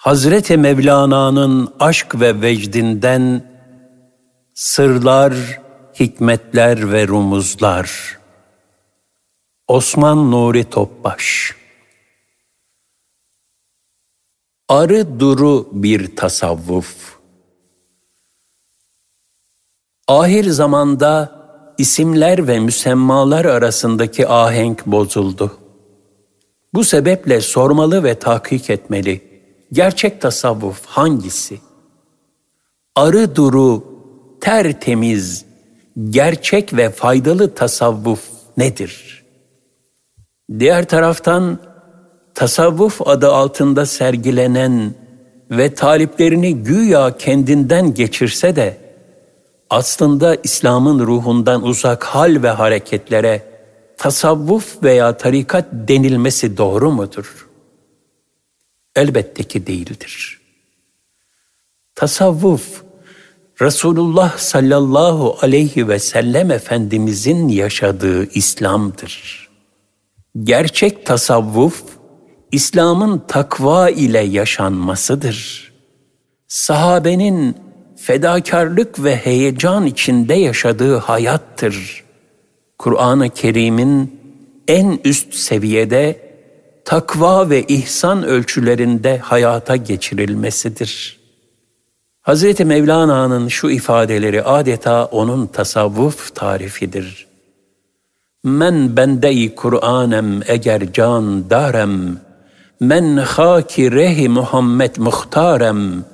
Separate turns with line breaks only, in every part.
Hazreti Mevlana'nın aşk ve vecdinden sırlar, hikmetler ve rumuzlar. Osman Nuri Topbaş Arı duru bir tasavvuf. Ahir zamanda isimler ve müsemmalar arasındaki ahenk bozuldu. Bu sebeple sormalı ve tahkik etmeli. Gerçek tasavvuf hangisi? Arı duru, tertemiz, gerçek ve faydalı tasavvuf nedir? Diğer taraftan tasavvuf adı altında sergilenen ve taliplerini güya kendinden geçirse de aslında İslam'ın ruhundan uzak hal ve hareketlere tasavvuf veya tarikat denilmesi doğru mudur? Elbette ki değildir. Tasavvuf, Resulullah sallallahu aleyhi ve sellem Efendimizin yaşadığı İslam'dır. Gerçek tasavvuf, İslam'ın takva ile yaşanmasıdır. Sahabenin fedakarlık ve heyecan içinde yaşadığı hayattır. Kur'an-ı Kerim'in en üst seviyede takva ve ihsan ölçülerinde hayata geçirilmesidir. Hz. Mevlana'nın şu ifadeleri adeta onun tasavvuf tarifidir. Men bende-i Kur'anem eger can darem, men haki rehi Muhammed muhtarem.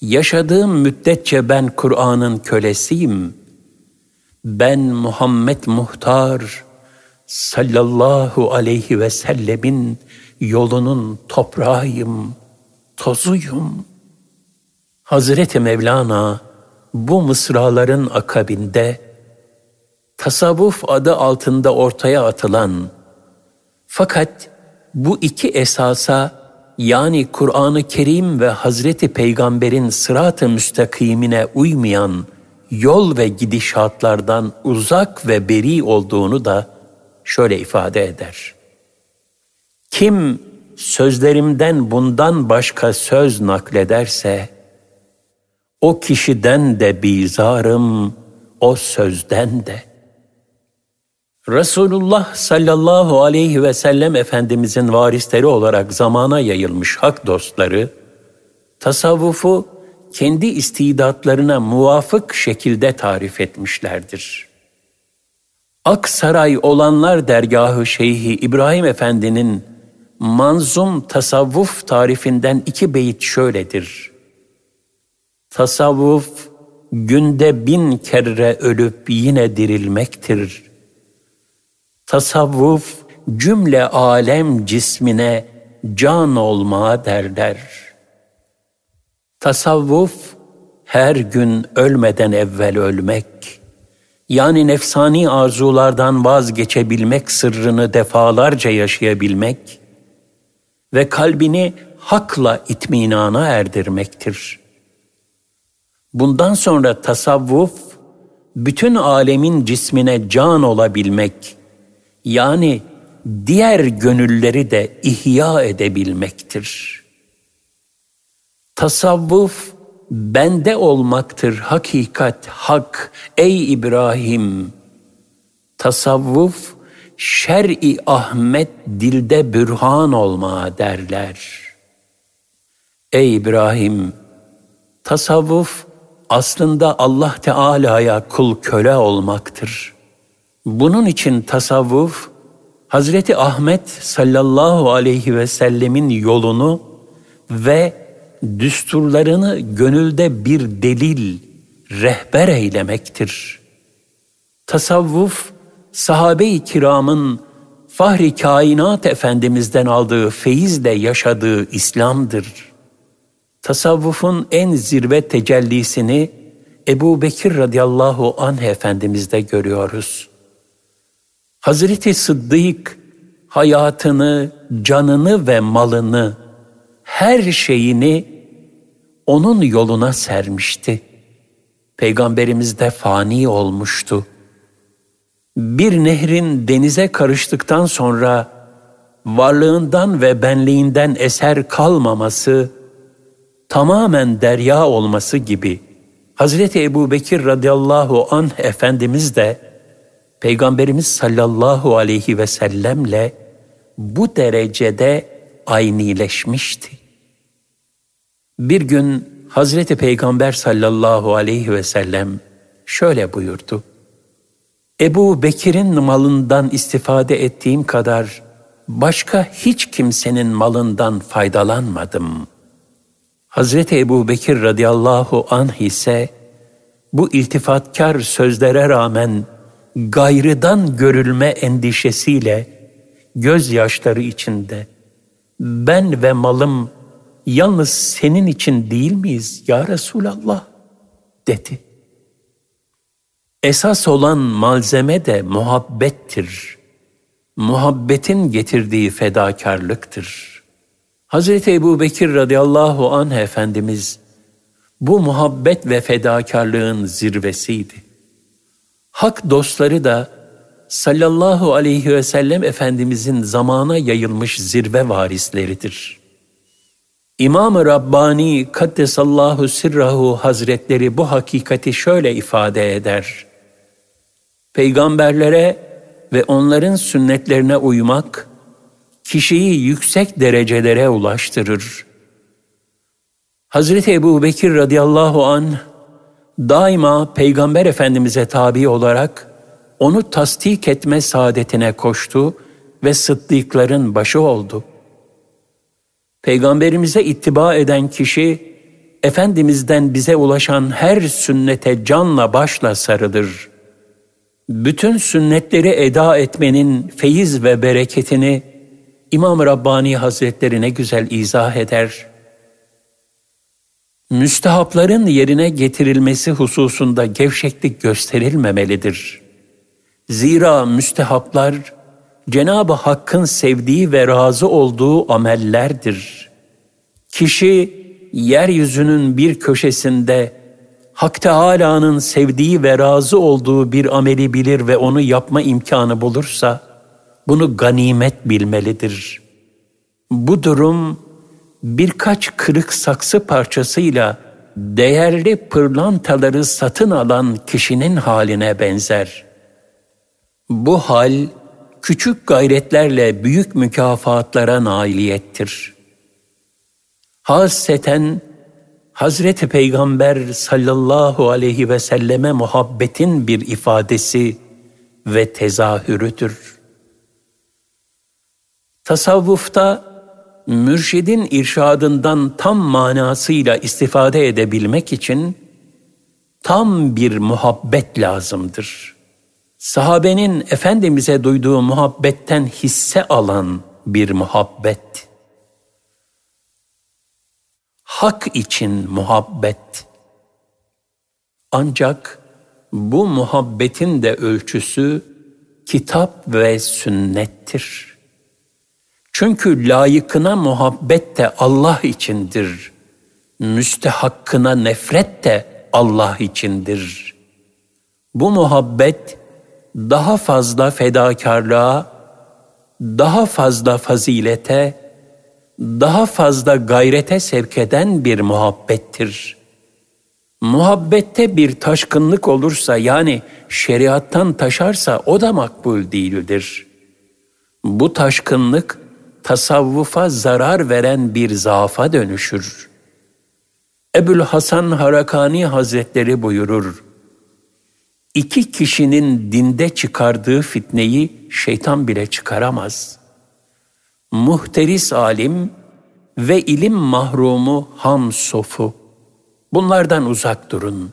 Yaşadığım müddetçe ben Kur'an'ın kölesiyim. Ben Muhammed muhtar sallallahu aleyhi ve sellemin yolunun toprağıyım, tozuyum. Hazreti Mevlana bu mısraların akabinde tasavvuf adı altında ortaya atılan fakat bu iki esasa yani Kur'an-ı Kerim ve Hazreti Peygamber'in sırat-ı müstakimine uymayan yol ve gidişatlardan uzak ve beri olduğunu da şöyle ifade eder. Kim sözlerimden bundan başka söz naklederse, o kişiden de bizarım, o sözden de. Resulullah sallallahu aleyhi ve sellem Efendimizin varisleri olarak zamana yayılmış hak dostları, tasavvufu kendi istidatlarına muvafık şekilde tarif etmişlerdir. Aksaray olanlar dergahı Şeyhi İbrahim Efendi'nin manzum tasavvuf tarifinden iki beyit şöyledir. Tasavvuf günde bin kere ölüp yine dirilmektir. Tasavvuf cümle alem cismine can olma derler. Tasavvuf her gün ölmeden evvel ölmek, yani nefsani arzulardan vazgeçebilmek sırrını defalarca yaşayabilmek ve kalbini hakla itminana erdirmektir. Bundan sonra tasavvuf, bütün alemin cismine can olabilmek, yani diğer gönülleri de ihya edebilmektir. Tasavvuf, bende olmaktır hakikat, hak, ey İbrahim. Tasavvuf, şer-i Ahmet dilde bürhan olma derler. Ey İbrahim, tasavvuf aslında Allah Teala'ya kul köle olmaktır. Bunun için tasavvuf, Hazreti Ahmet sallallahu aleyhi ve sellemin yolunu ve düsturlarını gönülde bir delil, rehber eylemektir. Tasavvuf, sahabe-i kiramın Fahri Kainat Efendimiz'den aldığı feyizle yaşadığı İslam'dır. Tasavvufun en zirve tecellisini Ebu Bekir radıyallahu anh Efendimiz'de görüyoruz. Hazreti Sıddık hayatını, canını ve malını her şeyini onun yoluna sermişti. Peygamberimiz de fani olmuştu. Bir nehrin denize karıştıktan sonra varlığından ve benliğinden eser kalmaması, tamamen derya olması gibi Hazreti Ebu Bekir radıyallahu anh Efendimiz de Peygamberimiz sallallahu aleyhi ve sellemle bu derecede aynileşmişti. Bir gün Hazreti Peygamber sallallahu aleyhi ve sellem şöyle buyurdu. Ebu Bekir'in malından istifade ettiğim kadar başka hiç kimsenin malından faydalanmadım. Hazreti Ebu Bekir radıyallahu anh ise bu iltifatkar sözlere rağmen gayrıdan görülme endişesiyle gözyaşları içinde ben ve malım yalnız senin için değil miyiz ya Resulallah dedi. Esas olan malzeme de muhabbettir. Muhabbetin getirdiği fedakarlıktır. Hazreti Ebu Bekir radıyallahu anh Efendimiz bu muhabbet ve fedakarlığın zirvesiydi. Hak dostları da sallallahu aleyhi ve sellem Efendimizin zamana yayılmış zirve varisleridir.'' İmam-ı Rabbani Kaddesallahu Sirrahu Hazretleri bu hakikati şöyle ifade eder. Peygamberlere ve onların sünnetlerine uymak, kişiyi yüksek derecelere ulaştırır. Hazreti Ebu Bekir radıyallahu an daima Peygamber Efendimiz'e tabi olarak onu tasdik etme saadetine koştu ve sıddıkların başı oldu. Peygamberimize ittiba eden kişi, Efendimiz'den bize ulaşan her sünnete canla başla sarılır. Bütün sünnetleri eda etmenin feyiz ve bereketini İmam Rabbani Hazretleri ne güzel izah eder. Müstehapların yerine getirilmesi hususunda gevşeklik gösterilmemelidir. Zira müstehaplar, Cenab-ı Hakk'ın sevdiği ve razı olduğu amellerdir. Kişi yeryüzünün bir köşesinde Hak Teâlâ'nın sevdiği ve razı olduğu bir ameli bilir ve onu yapma imkanı bulursa, bunu ganimet bilmelidir. Bu durum birkaç kırık saksı parçasıyla değerli pırlantaları satın alan kişinin haline benzer. Bu hal küçük gayretlerle büyük mükafatlara nailiyettir. Hasreten Hazreti Peygamber sallallahu aleyhi ve selleme muhabbetin bir ifadesi ve tezahürüdür. Tasavvufta mürşidin irşadından tam manasıyla istifade edebilmek için tam bir muhabbet lazımdır.'' Sahabenin Efendimiz'e duyduğu muhabbetten hisse alan bir muhabbet. Hak için muhabbet. Ancak bu muhabbetin de ölçüsü kitap ve sünnettir. Çünkü layıkına muhabbet de Allah içindir. Müstehakkına nefret de Allah içindir. Bu muhabbet daha fazla fedakarlığa, daha fazla fazilete, daha fazla gayrete sevk eden bir muhabbettir. Muhabbette bir taşkınlık olursa yani şeriattan taşarsa o da makbul değildir. Bu taşkınlık tasavvufa zarar veren bir zaafa dönüşür. Ebul Hasan Harakani Hazretleri buyurur iki kişinin dinde çıkardığı fitneyi şeytan bile çıkaramaz. Muhteris alim ve ilim mahrumu ham sofu. Bunlardan uzak durun.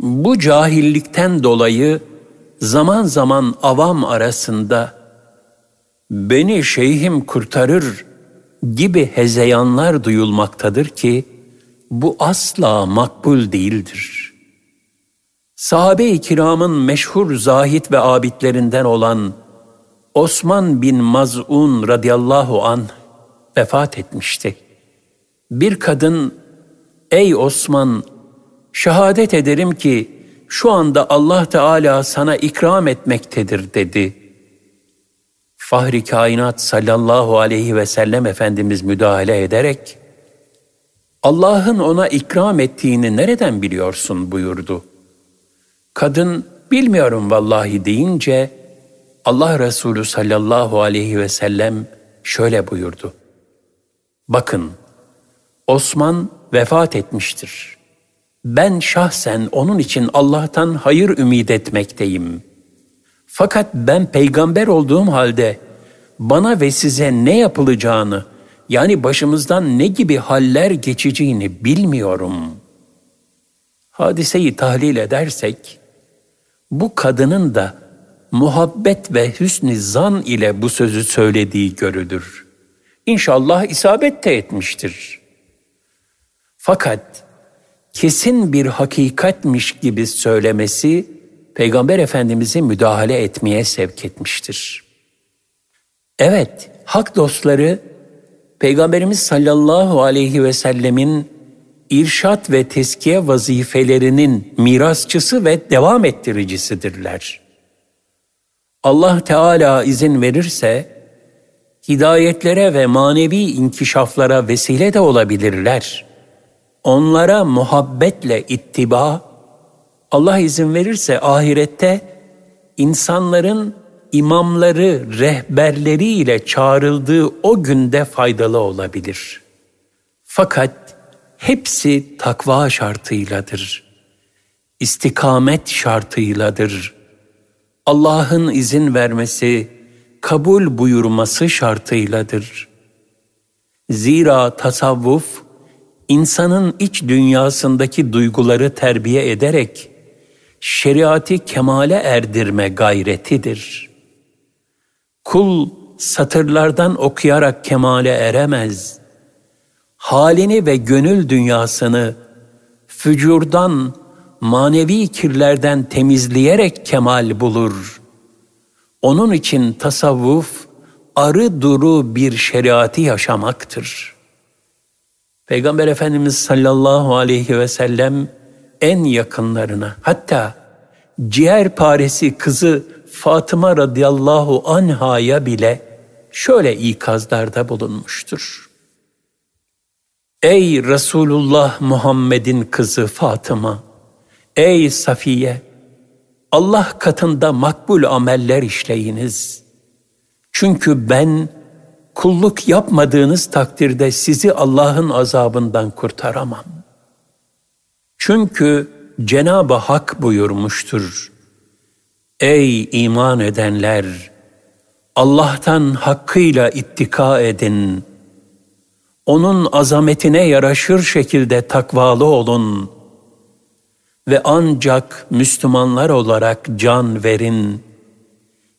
Bu cahillikten dolayı zaman zaman avam arasında beni şeyhim kurtarır gibi hezeyanlar duyulmaktadır ki bu asla makbul değildir.'' Sahabe-i kiramın meşhur zahit ve abidlerinden olan Osman bin Maz'un radıyallahu an vefat etmişti. Bir kadın, ey Osman, şehadet ederim ki şu anda Allah Teala sana ikram etmektedir dedi. Fahri kainat sallallahu aleyhi ve sellem Efendimiz müdahale ederek, Allah'ın ona ikram ettiğini nereden biliyorsun buyurdu. Kadın bilmiyorum vallahi deyince Allah Resulü sallallahu aleyhi ve sellem şöyle buyurdu. Bakın Osman vefat etmiştir. Ben şahsen onun için Allah'tan hayır ümid etmekteyim. Fakat ben peygamber olduğum halde bana ve size ne yapılacağını yani başımızdan ne gibi haller geçeceğini bilmiyorum. Hadiseyi tahlil edersek, bu kadının da muhabbet ve hüsn zan ile bu sözü söylediği görülür. İnşallah isabet de etmiştir. Fakat kesin bir hakikatmiş gibi söylemesi Peygamber Efendimiz'i müdahale etmeye sevk etmiştir. Evet, hak dostları Peygamberimiz sallallahu aleyhi ve sellemin irşat ve teskiye vazifelerinin mirasçısı ve devam ettiricisidirler. Allah Teala izin verirse hidayetlere ve manevi inkişaflara vesile de olabilirler. Onlara muhabbetle ittiba, Allah izin verirse ahirette insanların imamları, rehberleri ile çağrıldığı o günde faydalı olabilir. Fakat hepsi takva şartıyladır. İstikamet şartıyladır. Allah'ın izin vermesi, kabul buyurması şartıyladır. Zira tasavvuf, insanın iç dünyasındaki duyguları terbiye ederek, şeriatı kemale erdirme gayretidir.'' Kul satırlardan okuyarak kemale eremez. Halini ve gönül dünyasını fücurdan, manevi kirlerden temizleyerek kemal bulur. Onun için tasavvuf, arı duru bir şeriatı yaşamaktır. Peygamber Efendimiz sallallahu aleyhi ve sellem en yakınlarına hatta ciğer paresi kızı Fatıma radıyallahu anhaya bile şöyle ikazlarda bulunmuştur. Ey Resulullah Muhammed'in kızı Fatıma, ey Safiye, Allah katında makbul ameller işleyiniz. Çünkü ben kulluk yapmadığınız takdirde sizi Allah'ın azabından kurtaramam. Çünkü Cenab-ı Hak buyurmuştur. Ey iman edenler! Allah'tan hakkıyla ittika edin. Onun azametine yaraşır şekilde takvalı olun. Ve ancak Müslümanlar olarak can verin.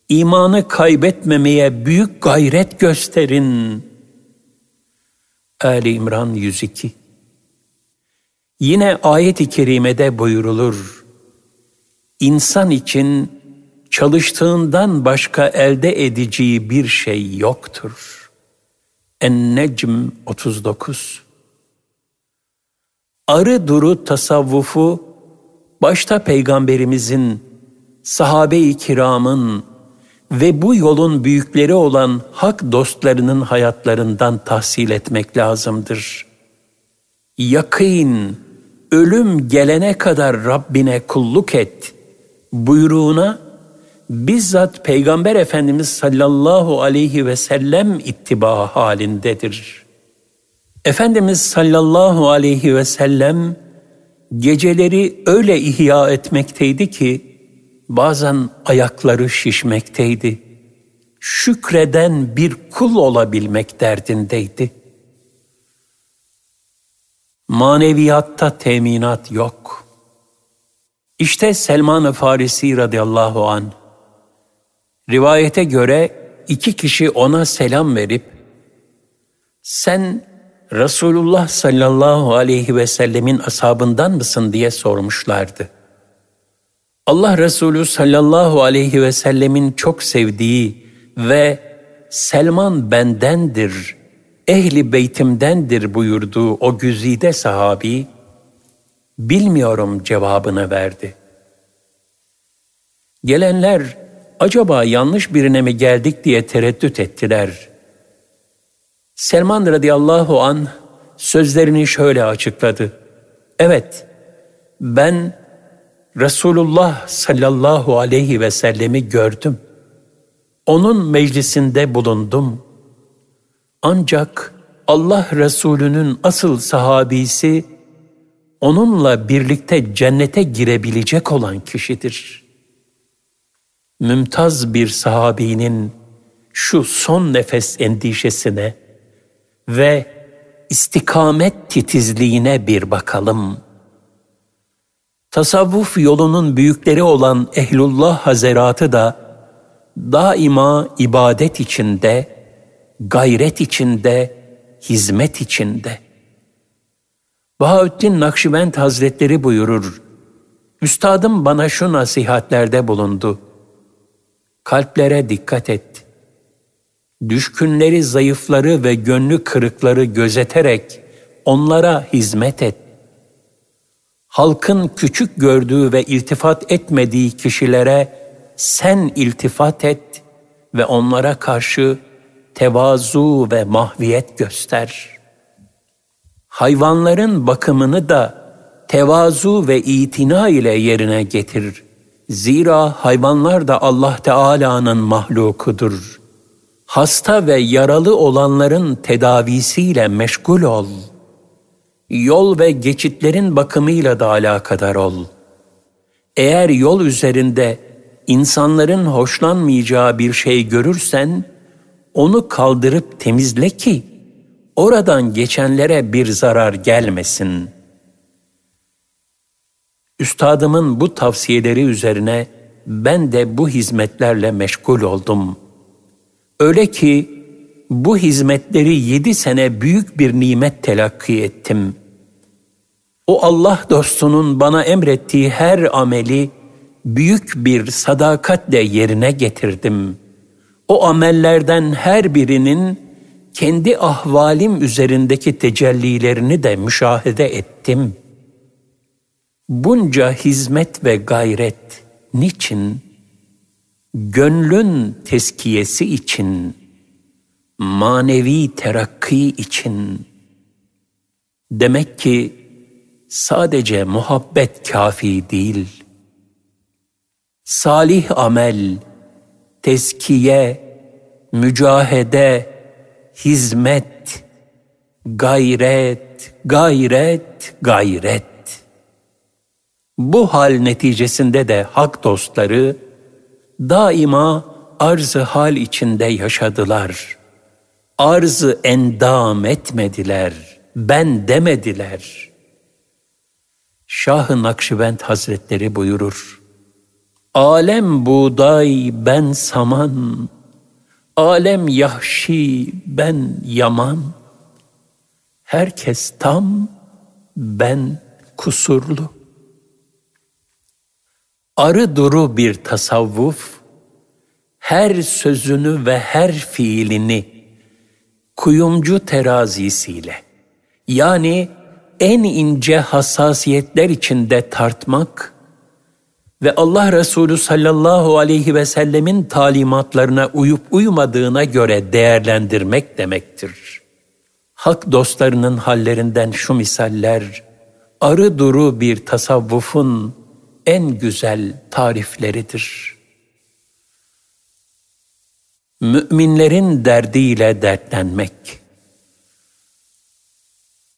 İmanı kaybetmemeye büyük gayret gösterin. Ali İmran 102 Yine ayet-i kerimede buyurulur. İnsan için çalıştığından başka elde edeceği bir şey yoktur. En-Necm 39 Arı duru tasavvufu başta peygamberimizin, sahabe-i kiramın ve bu yolun büyükleri olan hak dostlarının hayatlarından tahsil etmek lazımdır. Yakın, ölüm gelene kadar Rabbine kulluk et buyruğuna bizzat Peygamber Efendimiz sallallahu aleyhi ve sellem ittiba halindedir. Efendimiz sallallahu aleyhi ve sellem geceleri öyle ihya etmekteydi ki bazen ayakları şişmekteydi. Şükreden bir kul olabilmek derdindeydi. Maneviyatta teminat yok. İşte Selman-ı Farisi radıyallahu anh Rivayete göre iki kişi ona selam verip sen Resulullah sallallahu aleyhi ve sellemin ashabından mısın diye sormuşlardı. Allah Resulü sallallahu aleyhi ve sellemin çok sevdiği ve Selman bendendir, ehli beytimdendir buyurduğu o güzide sahabi, bilmiyorum cevabını verdi. Gelenler acaba yanlış birine mi geldik diye tereddüt ettiler. Selman radıyallahu an sözlerini şöyle açıkladı. Evet, ben Resulullah sallallahu aleyhi ve sellemi gördüm. Onun meclisinde bulundum. Ancak Allah Resulü'nün asıl sahabisi onunla birlikte cennete girebilecek olan kişidir. Mümtaz bir sahabinin şu son nefes endişesine ve istikamet titizliğine bir bakalım. Tasavvuf yolunun büyükleri olan Ehlullah Hazeratı da daima ibadet içinde, gayret içinde, hizmet içinde. Bahaüddin Nakşibend Hazretleri buyurur, Üstadım bana şu nasihatlerde bulundu. Kalplere dikkat et. Düşkünleri, zayıfları ve gönlü kırıkları gözeterek onlara hizmet et. Halkın küçük gördüğü ve iltifat etmediği kişilere sen iltifat et ve onlara karşı tevazu ve mahviyet göster. Hayvanların bakımını da tevazu ve itina ile yerine getir. Zira hayvanlar da Allah Teala'nın mahlukudur. Hasta ve yaralı olanların tedavisiyle meşgul ol. Yol ve geçitlerin bakımıyla da alakadar ol. Eğer yol üzerinde insanların hoşlanmayacağı bir şey görürsen, onu kaldırıp temizle ki oradan geçenlere bir zarar gelmesin. Üstadımın bu tavsiyeleri üzerine ben de bu hizmetlerle meşgul oldum. Öyle ki bu hizmetleri yedi sene büyük bir nimet telakki ettim. O Allah dostunun bana emrettiği her ameli büyük bir sadakatle yerine getirdim. O amellerden her birinin kendi ahvalim üzerindeki tecellilerini de müşahede ettim. Bunca hizmet ve gayret niçin? Gönlün teskiyesi için, manevi terakki için. Demek ki sadece muhabbet kafi değil.'' salih amel, teskiye, mücahede, hizmet, gayret, gayret, gayret. Bu hal neticesinde de hak dostları daima arzı hal içinde yaşadılar. Arzı endam etmediler, ben demediler. Şah-ı Nakşibend Hazretleri buyurur. Alem buğday ben saman, alem yahşi ben yaman. Herkes tam, ben kusurlu. Arı duru bir tasavvuf, her sözünü ve her fiilini kuyumcu terazisiyle, yani en ince hassasiyetler içinde tartmak ve Allah Resulü sallallahu aleyhi ve sellemin talimatlarına uyup uymadığına göre değerlendirmek demektir. Hak dostlarının hallerinden şu misaller, arı duru bir tasavvufun en güzel tarifleridir. Müminlerin derdiyle dertlenmek.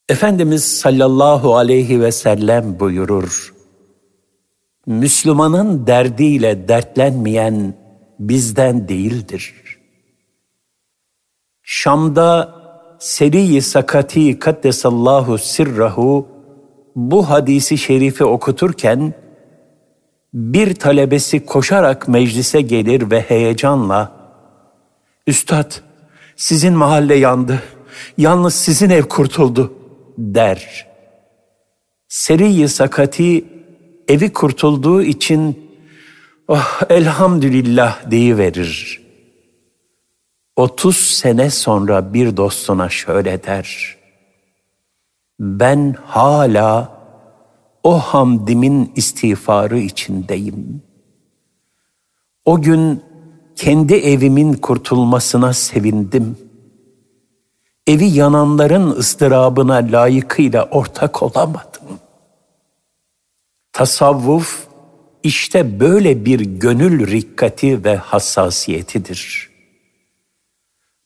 Efendimiz sallallahu aleyhi ve sellem buyurur. Müslümanın derdiyle dertlenmeyen bizden değildir. Şam'da Seri-i Sakati Kaddesallahu Sirrahu bu hadisi şerifi okuturken bir talebesi koşarak meclise gelir ve heyecanla Üstad sizin mahalle yandı, yalnız sizin ev kurtuldu der. Seri-i Sakati evi kurtulduğu için oh elhamdülillah deyiverir. 30 sene sonra bir dostuna şöyle der. Ben hala o hamdimin istiğfarı içindeyim. O gün kendi evimin kurtulmasına sevindim. Evi yananların ıstırabına layıkıyla ortak olamadım. Tasavvuf işte böyle bir gönül rikkati ve hassasiyetidir.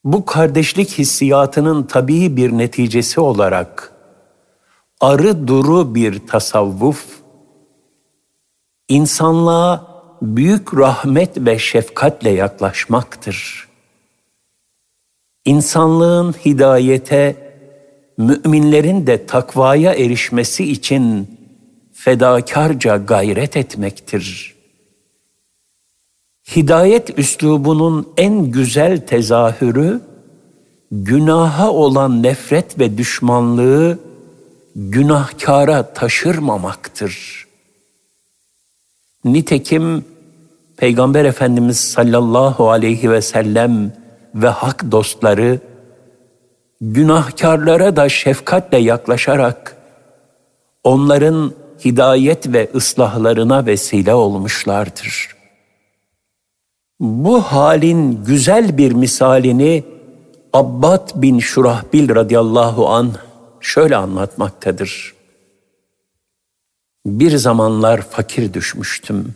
Bu kardeşlik hissiyatının tabii bir neticesi olarak arı duru bir tasavvuf insanlığa büyük rahmet ve şefkatle yaklaşmaktır. İnsanlığın hidayete, müminlerin de takvaya erişmesi için fedakarca gayret etmektir. Hidayet üslubunun en güzel tezahürü, günaha olan nefret ve düşmanlığı günahkara taşırmamaktır. Nitekim Peygamber Efendimiz sallallahu aleyhi ve sellem ve hak dostları günahkarlara da şefkatle yaklaşarak onların hidayet ve ıslahlarına vesile olmuşlardır. Bu halin güzel bir misalini Abbad bin Şurahbil radıyallahu an şöyle anlatmaktadır. Bir zamanlar fakir düşmüştüm.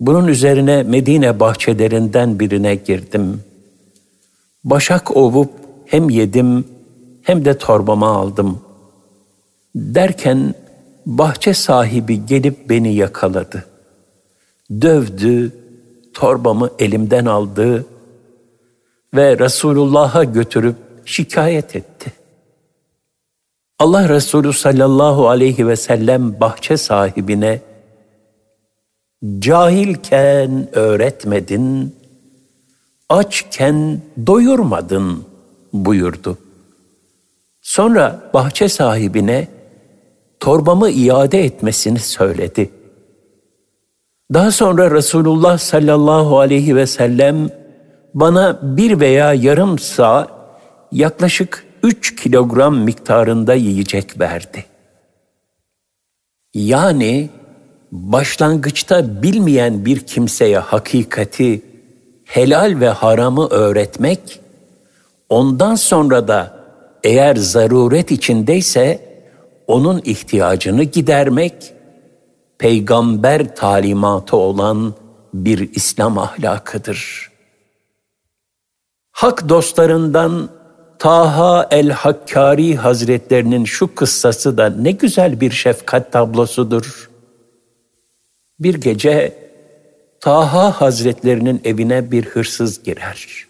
Bunun üzerine Medine bahçelerinden birine girdim. Başak ovup hem yedim hem de torbama aldım. Derken bahçe sahibi gelip beni yakaladı. Dövdü, torbamı elimden aldı ve Resulullah'a götürüp şikayet etti. Allah Resulü sallallahu aleyhi ve sellem bahçe sahibine cahilken öğretmedin, açken doyurmadın buyurdu. Sonra bahçe sahibine torbamı iade etmesini söyledi. Daha sonra Resulullah sallallahu aleyhi ve sellem bana bir veya yarım sağ yaklaşık üç kilogram miktarında yiyecek verdi. Yani başlangıçta bilmeyen bir kimseye hakikati, helal ve haramı öğretmek, ondan sonra da eğer zaruret içindeyse onun ihtiyacını gidermek, peygamber talimatı olan bir İslam ahlakıdır. Hak dostlarından Taha el-Hakkari Hazretlerinin şu kıssası da ne güzel bir şefkat tablosudur. Bir gece Taha Hazretlerinin evine bir hırsız girer.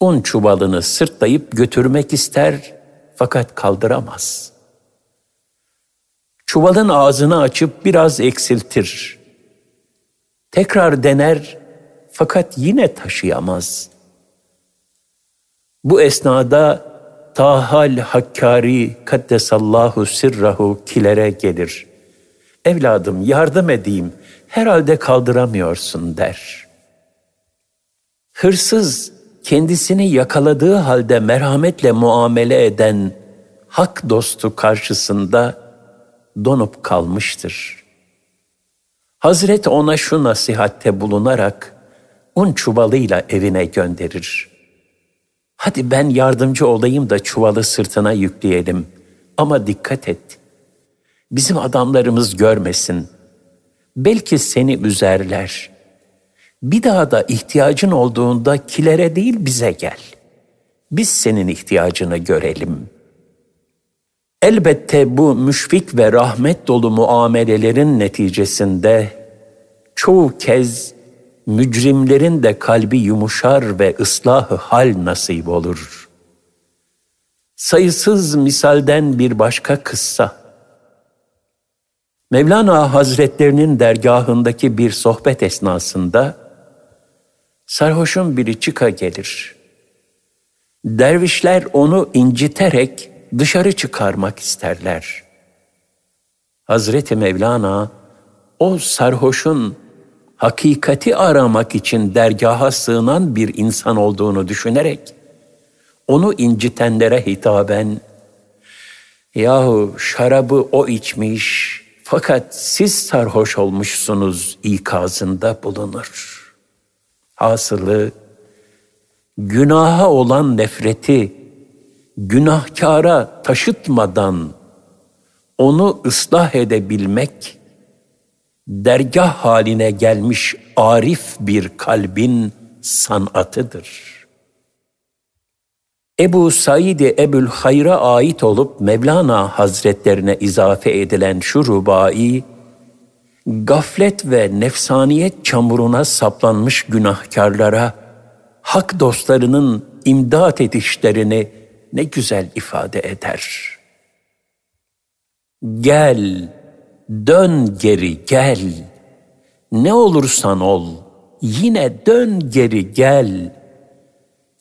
Un çuvalını sırtlayıp götürmek ister fakat kaldıramaz. Çuvalın ağzını açıp biraz eksiltir. Tekrar dener fakat yine taşıyamaz. Bu esnada Tahal Hakkari Kaddesallahu Sirrahu kilere gelir. Evladım yardım edeyim, herhalde kaldıramıyorsun der. Hırsız kendisini yakaladığı halde merhametle muamele eden hak dostu karşısında donup kalmıştır. Hazret ona şu nasihatte bulunarak un çuvalıyla evine gönderir. Hadi ben yardımcı olayım da çuvalı sırtına yükleyelim. Ama dikkat et. Bizim adamlarımız görmesin. Belki seni üzerler. Bir daha da ihtiyacın olduğunda kilere değil bize gel. Biz senin ihtiyacını görelim.'' Elbette bu müşfik ve rahmet dolu muamelelerin neticesinde çoğu kez mücrimlerin de kalbi yumuşar ve ıslahı hal nasip olur. Sayısız misalden bir başka kıssa. Mevlana Hazretlerinin dergahındaki bir sohbet esnasında sarhoşun biri çıka gelir. Dervişler onu inciterek dışarı çıkarmak isterler. Hazreti Mevlana o sarhoşun hakikati aramak için dergaha sığınan bir insan olduğunu düşünerek onu incitenlere hitaben yahu şarabı o içmiş fakat siz sarhoş olmuşsunuz ikazında bulunur. Hasılı, günaha olan nefreti günahkara taşıtmadan onu ıslah edebilmek, dergah haline gelmiş arif bir kalbin sanatıdır. Ebu Said Ebul Hayr'a ait olup Mevlana Hazretlerine izafe edilen şu rubai, gaflet ve nefsaniyet çamuruna saplanmış günahkarlara, hak dostlarının imdat edişlerini ne güzel ifade eder. Gel, dön geri gel, ne olursan ol, yine dön geri gel.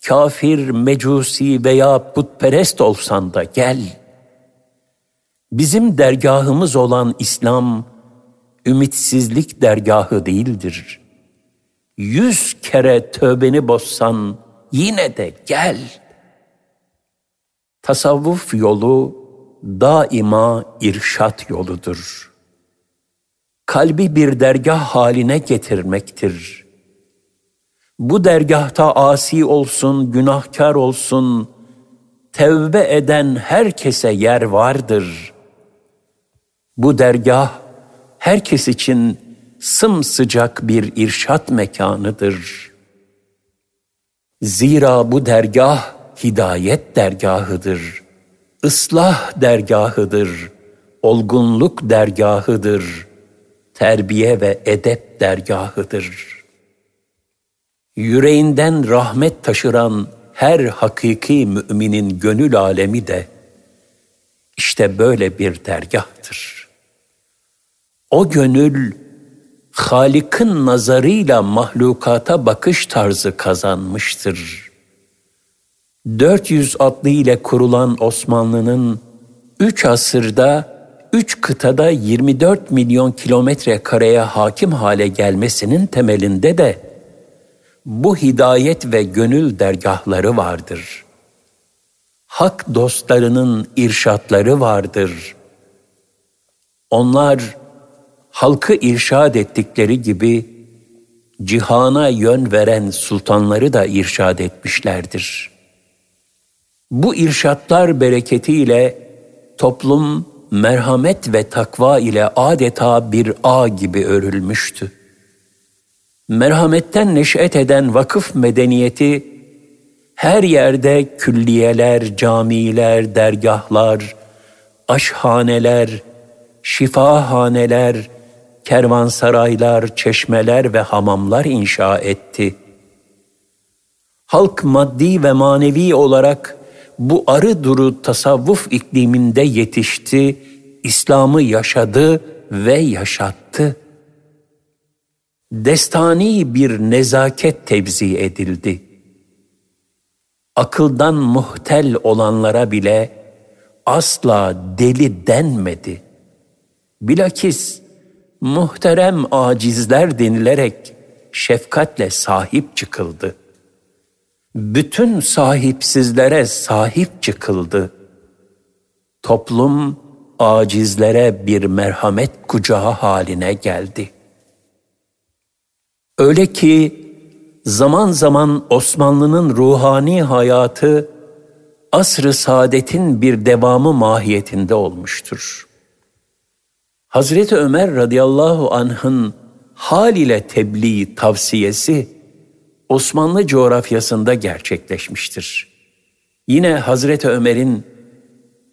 Kafir, mecusi veya putperest olsan da gel. Bizim dergahımız olan İslam, ümitsizlik dergahı değildir. Yüz kere tövbeni bozsan yine de gel. Tasavvuf yolu daima irşat yoludur. Kalbi bir dergah haline getirmektir. Bu dergahta asi olsun, günahkar olsun, tevbe eden herkese yer vardır. Bu dergah herkes için sımsıcak bir irşat mekanıdır. Zira bu dergah hidayet dergahıdır. ıslah dergahıdır. Olgunluk dergahıdır. Terbiye ve edep dergahıdır. Yüreğinden rahmet taşıran her hakiki müminin gönül alemi de işte böyle bir dergahtır. O gönül Halik'in nazarıyla mahlukata bakış tarzı kazanmıştır. 400 atlı ile kurulan Osmanlı'nın üç asırda, üç kıtada 24 milyon kilometre kareye hakim hale gelmesinin temelinde de bu hidayet ve gönül dergahları vardır. Hak dostlarının irşatları vardır. Onlar halkı irşad ettikleri gibi cihana yön veren sultanları da irşad etmişlerdir. Bu irşatlar bereketiyle toplum merhamet ve takva ile adeta bir ağ gibi örülmüştü. Merhametten neşet eden vakıf medeniyeti her yerde külliyeler, camiler, dergahlar, aşhaneler, şifahaneler, kervansaraylar, çeşmeler ve hamamlar inşa etti. Halk maddi ve manevi olarak bu arı duru tasavvuf ikliminde yetişti, İslam'ı yaşadı ve yaşattı. Destani bir nezaket tevzi edildi. Akıldan muhtel olanlara bile asla deli denmedi. Bilakis muhterem acizler denilerek şefkatle sahip çıkıldı. Bütün sahipsizlere sahip çıkıldı. Toplum acizlere bir merhamet kucağı haline geldi. Öyle ki zaman zaman Osmanlı'nın ruhani hayatı asr-ı saadetin bir devamı mahiyetinde olmuştur. Hazreti Ömer radıyallahu anh'ın hal ile tebliğ tavsiyesi Osmanlı coğrafyasında gerçekleşmiştir. Yine Hazreti Ömer'in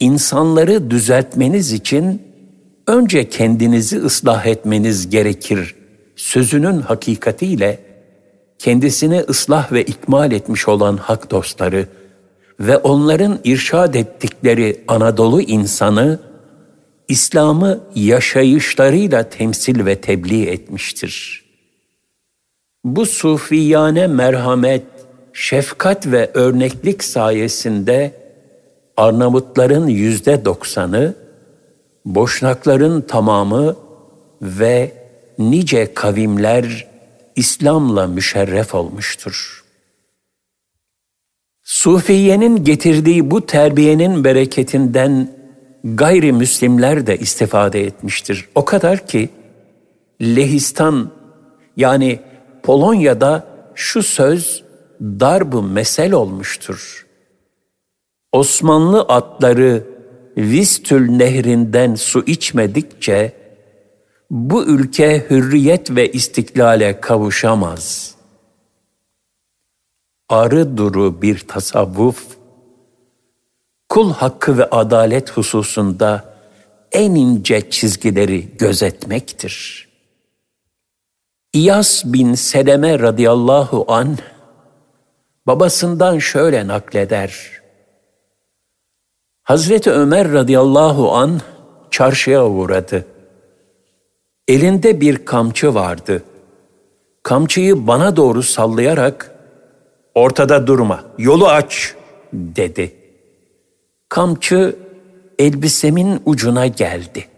insanları düzeltmeniz için önce kendinizi ıslah etmeniz gerekir sözünün hakikatiyle kendisini ıslah ve ikmal etmiş olan hak dostları ve onların irşad ettikleri Anadolu insanı İslam'ı yaşayışlarıyla temsil ve tebliğ etmiştir. Bu sufiyane merhamet, şefkat ve örneklik sayesinde Arnavutların yüzde doksanı, Boşnakların tamamı ve nice kavimler İslam'la müşerref olmuştur. Sufiyenin getirdiği bu terbiyenin bereketinden gayrimüslimler de istifade etmiştir. O kadar ki Lehistan yani Polonya'da şu söz darbu mesel olmuştur. Osmanlı atları Vistül nehrinden su içmedikçe bu ülke hürriyet ve istiklale kavuşamaz. Arı duru bir tasavvuf, kul hakkı ve adalet hususunda en ince çizgileri gözetmektir. İyas bin Seleme radıyallahu an babasından şöyle nakleder. Hazreti Ömer radıyallahu an çarşıya uğradı. Elinde bir kamçı vardı. Kamçıyı bana doğru sallayarak "Ortada durma, yolu aç." dedi. Kamçı elbisemin ucuna geldi.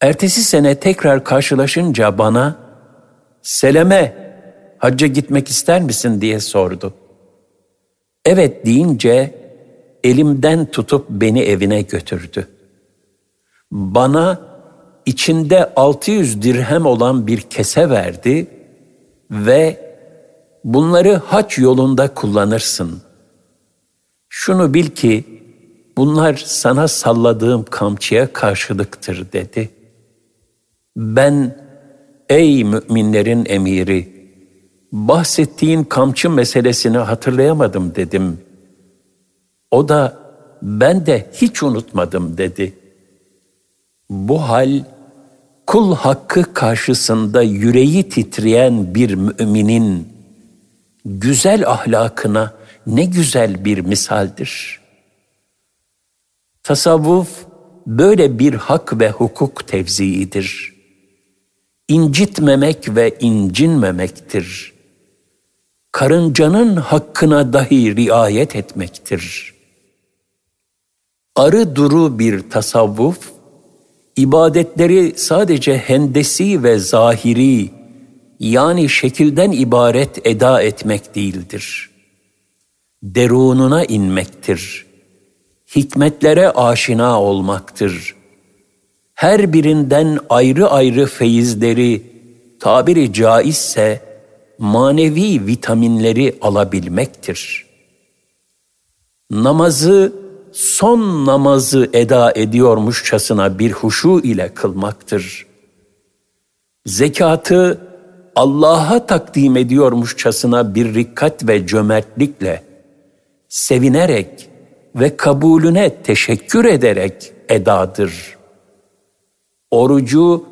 Ertesi sene tekrar karşılaşınca bana "Seleme, hacca gitmek ister misin?" diye sordu. Evet deyince elimden tutup beni evine götürdü. Bana içinde 600 dirhem olan bir kese verdi ve bunları haç yolunda kullanırsın. Şunu bil ki bunlar sana salladığım kamçıya karşılıktır dedi. Ben ey müminlerin emiri bahsettiğin kamçı meselesini hatırlayamadım dedim. O da ben de hiç unutmadım dedi. Bu hal kul hakkı karşısında yüreği titreyen bir müminin güzel ahlakına ne güzel bir misaldir. Tasavvuf böyle bir hak ve hukuk tevziidir. İncitmemek ve incinmemektir. Karıncanın hakkına dahi riayet etmektir. Arı duru bir tasavvuf, ibadetleri sadece hendesi ve zahiri yani şekilden ibaret eda etmek değildir. Derununa inmektir. Hikmetlere aşina olmaktır. Her birinden ayrı ayrı feyizleri tabiri caizse manevi vitaminleri alabilmektir. Namazı son namazı eda ediyormuşçasına bir huşu ile kılmaktır. Zekatı Allah'a takdim ediyormuşçasına bir rikkat ve cömertlikle, sevinerek ve kabulüne teşekkür ederek edadır. Orucu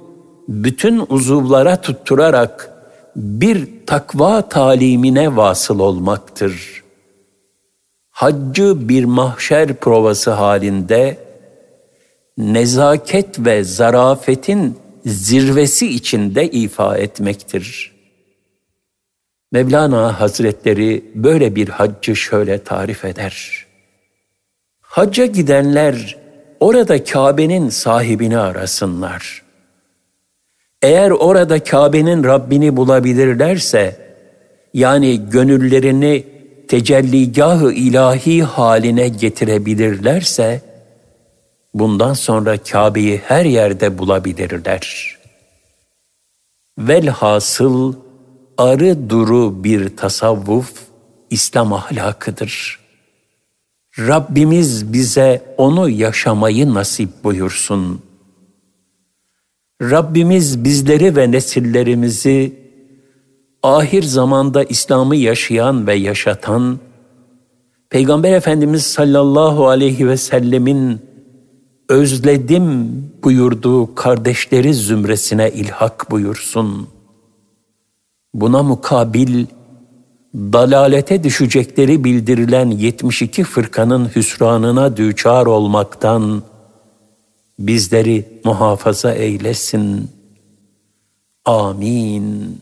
bütün uzuvlara tutturarak bir takva talimine vasıl olmaktır.'' haccı bir mahşer provası halinde nezaket ve zarafetin zirvesi içinde ifa etmektir. Mevlana Hazretleri böyle bir haccı şöyle tarif eder. Hacca gidenler orada Kabe'nin sahibini arasınlar. Eğer orada Kabe'nin Rabbini bulabilirlerse, yani gönüllerini tecelligahı ilahi haline getirebilirlerse, bundan sonra Kabe'yi her yerde bulabilirler. Velhasıl arı duru bir tasavvuf İslam ahlakıdır. Rabbimiz bize onu yaşamayı nasip buyursun. Rabbimiz bizleri ve nesillerimizi ahir zamanda İslam'ı yaşayan ve yaşatan, Peygamber Efendimiz sallallahu aleyhi ve sellemin özledim buyurduğu kardeşleri zümresine ilhak buyursun. Buna mukabil, dalalete düşecekleri bildirilen 72 fırkanın hüsranına düçar olmaktan bizleri muhafaza eylesin. Amin.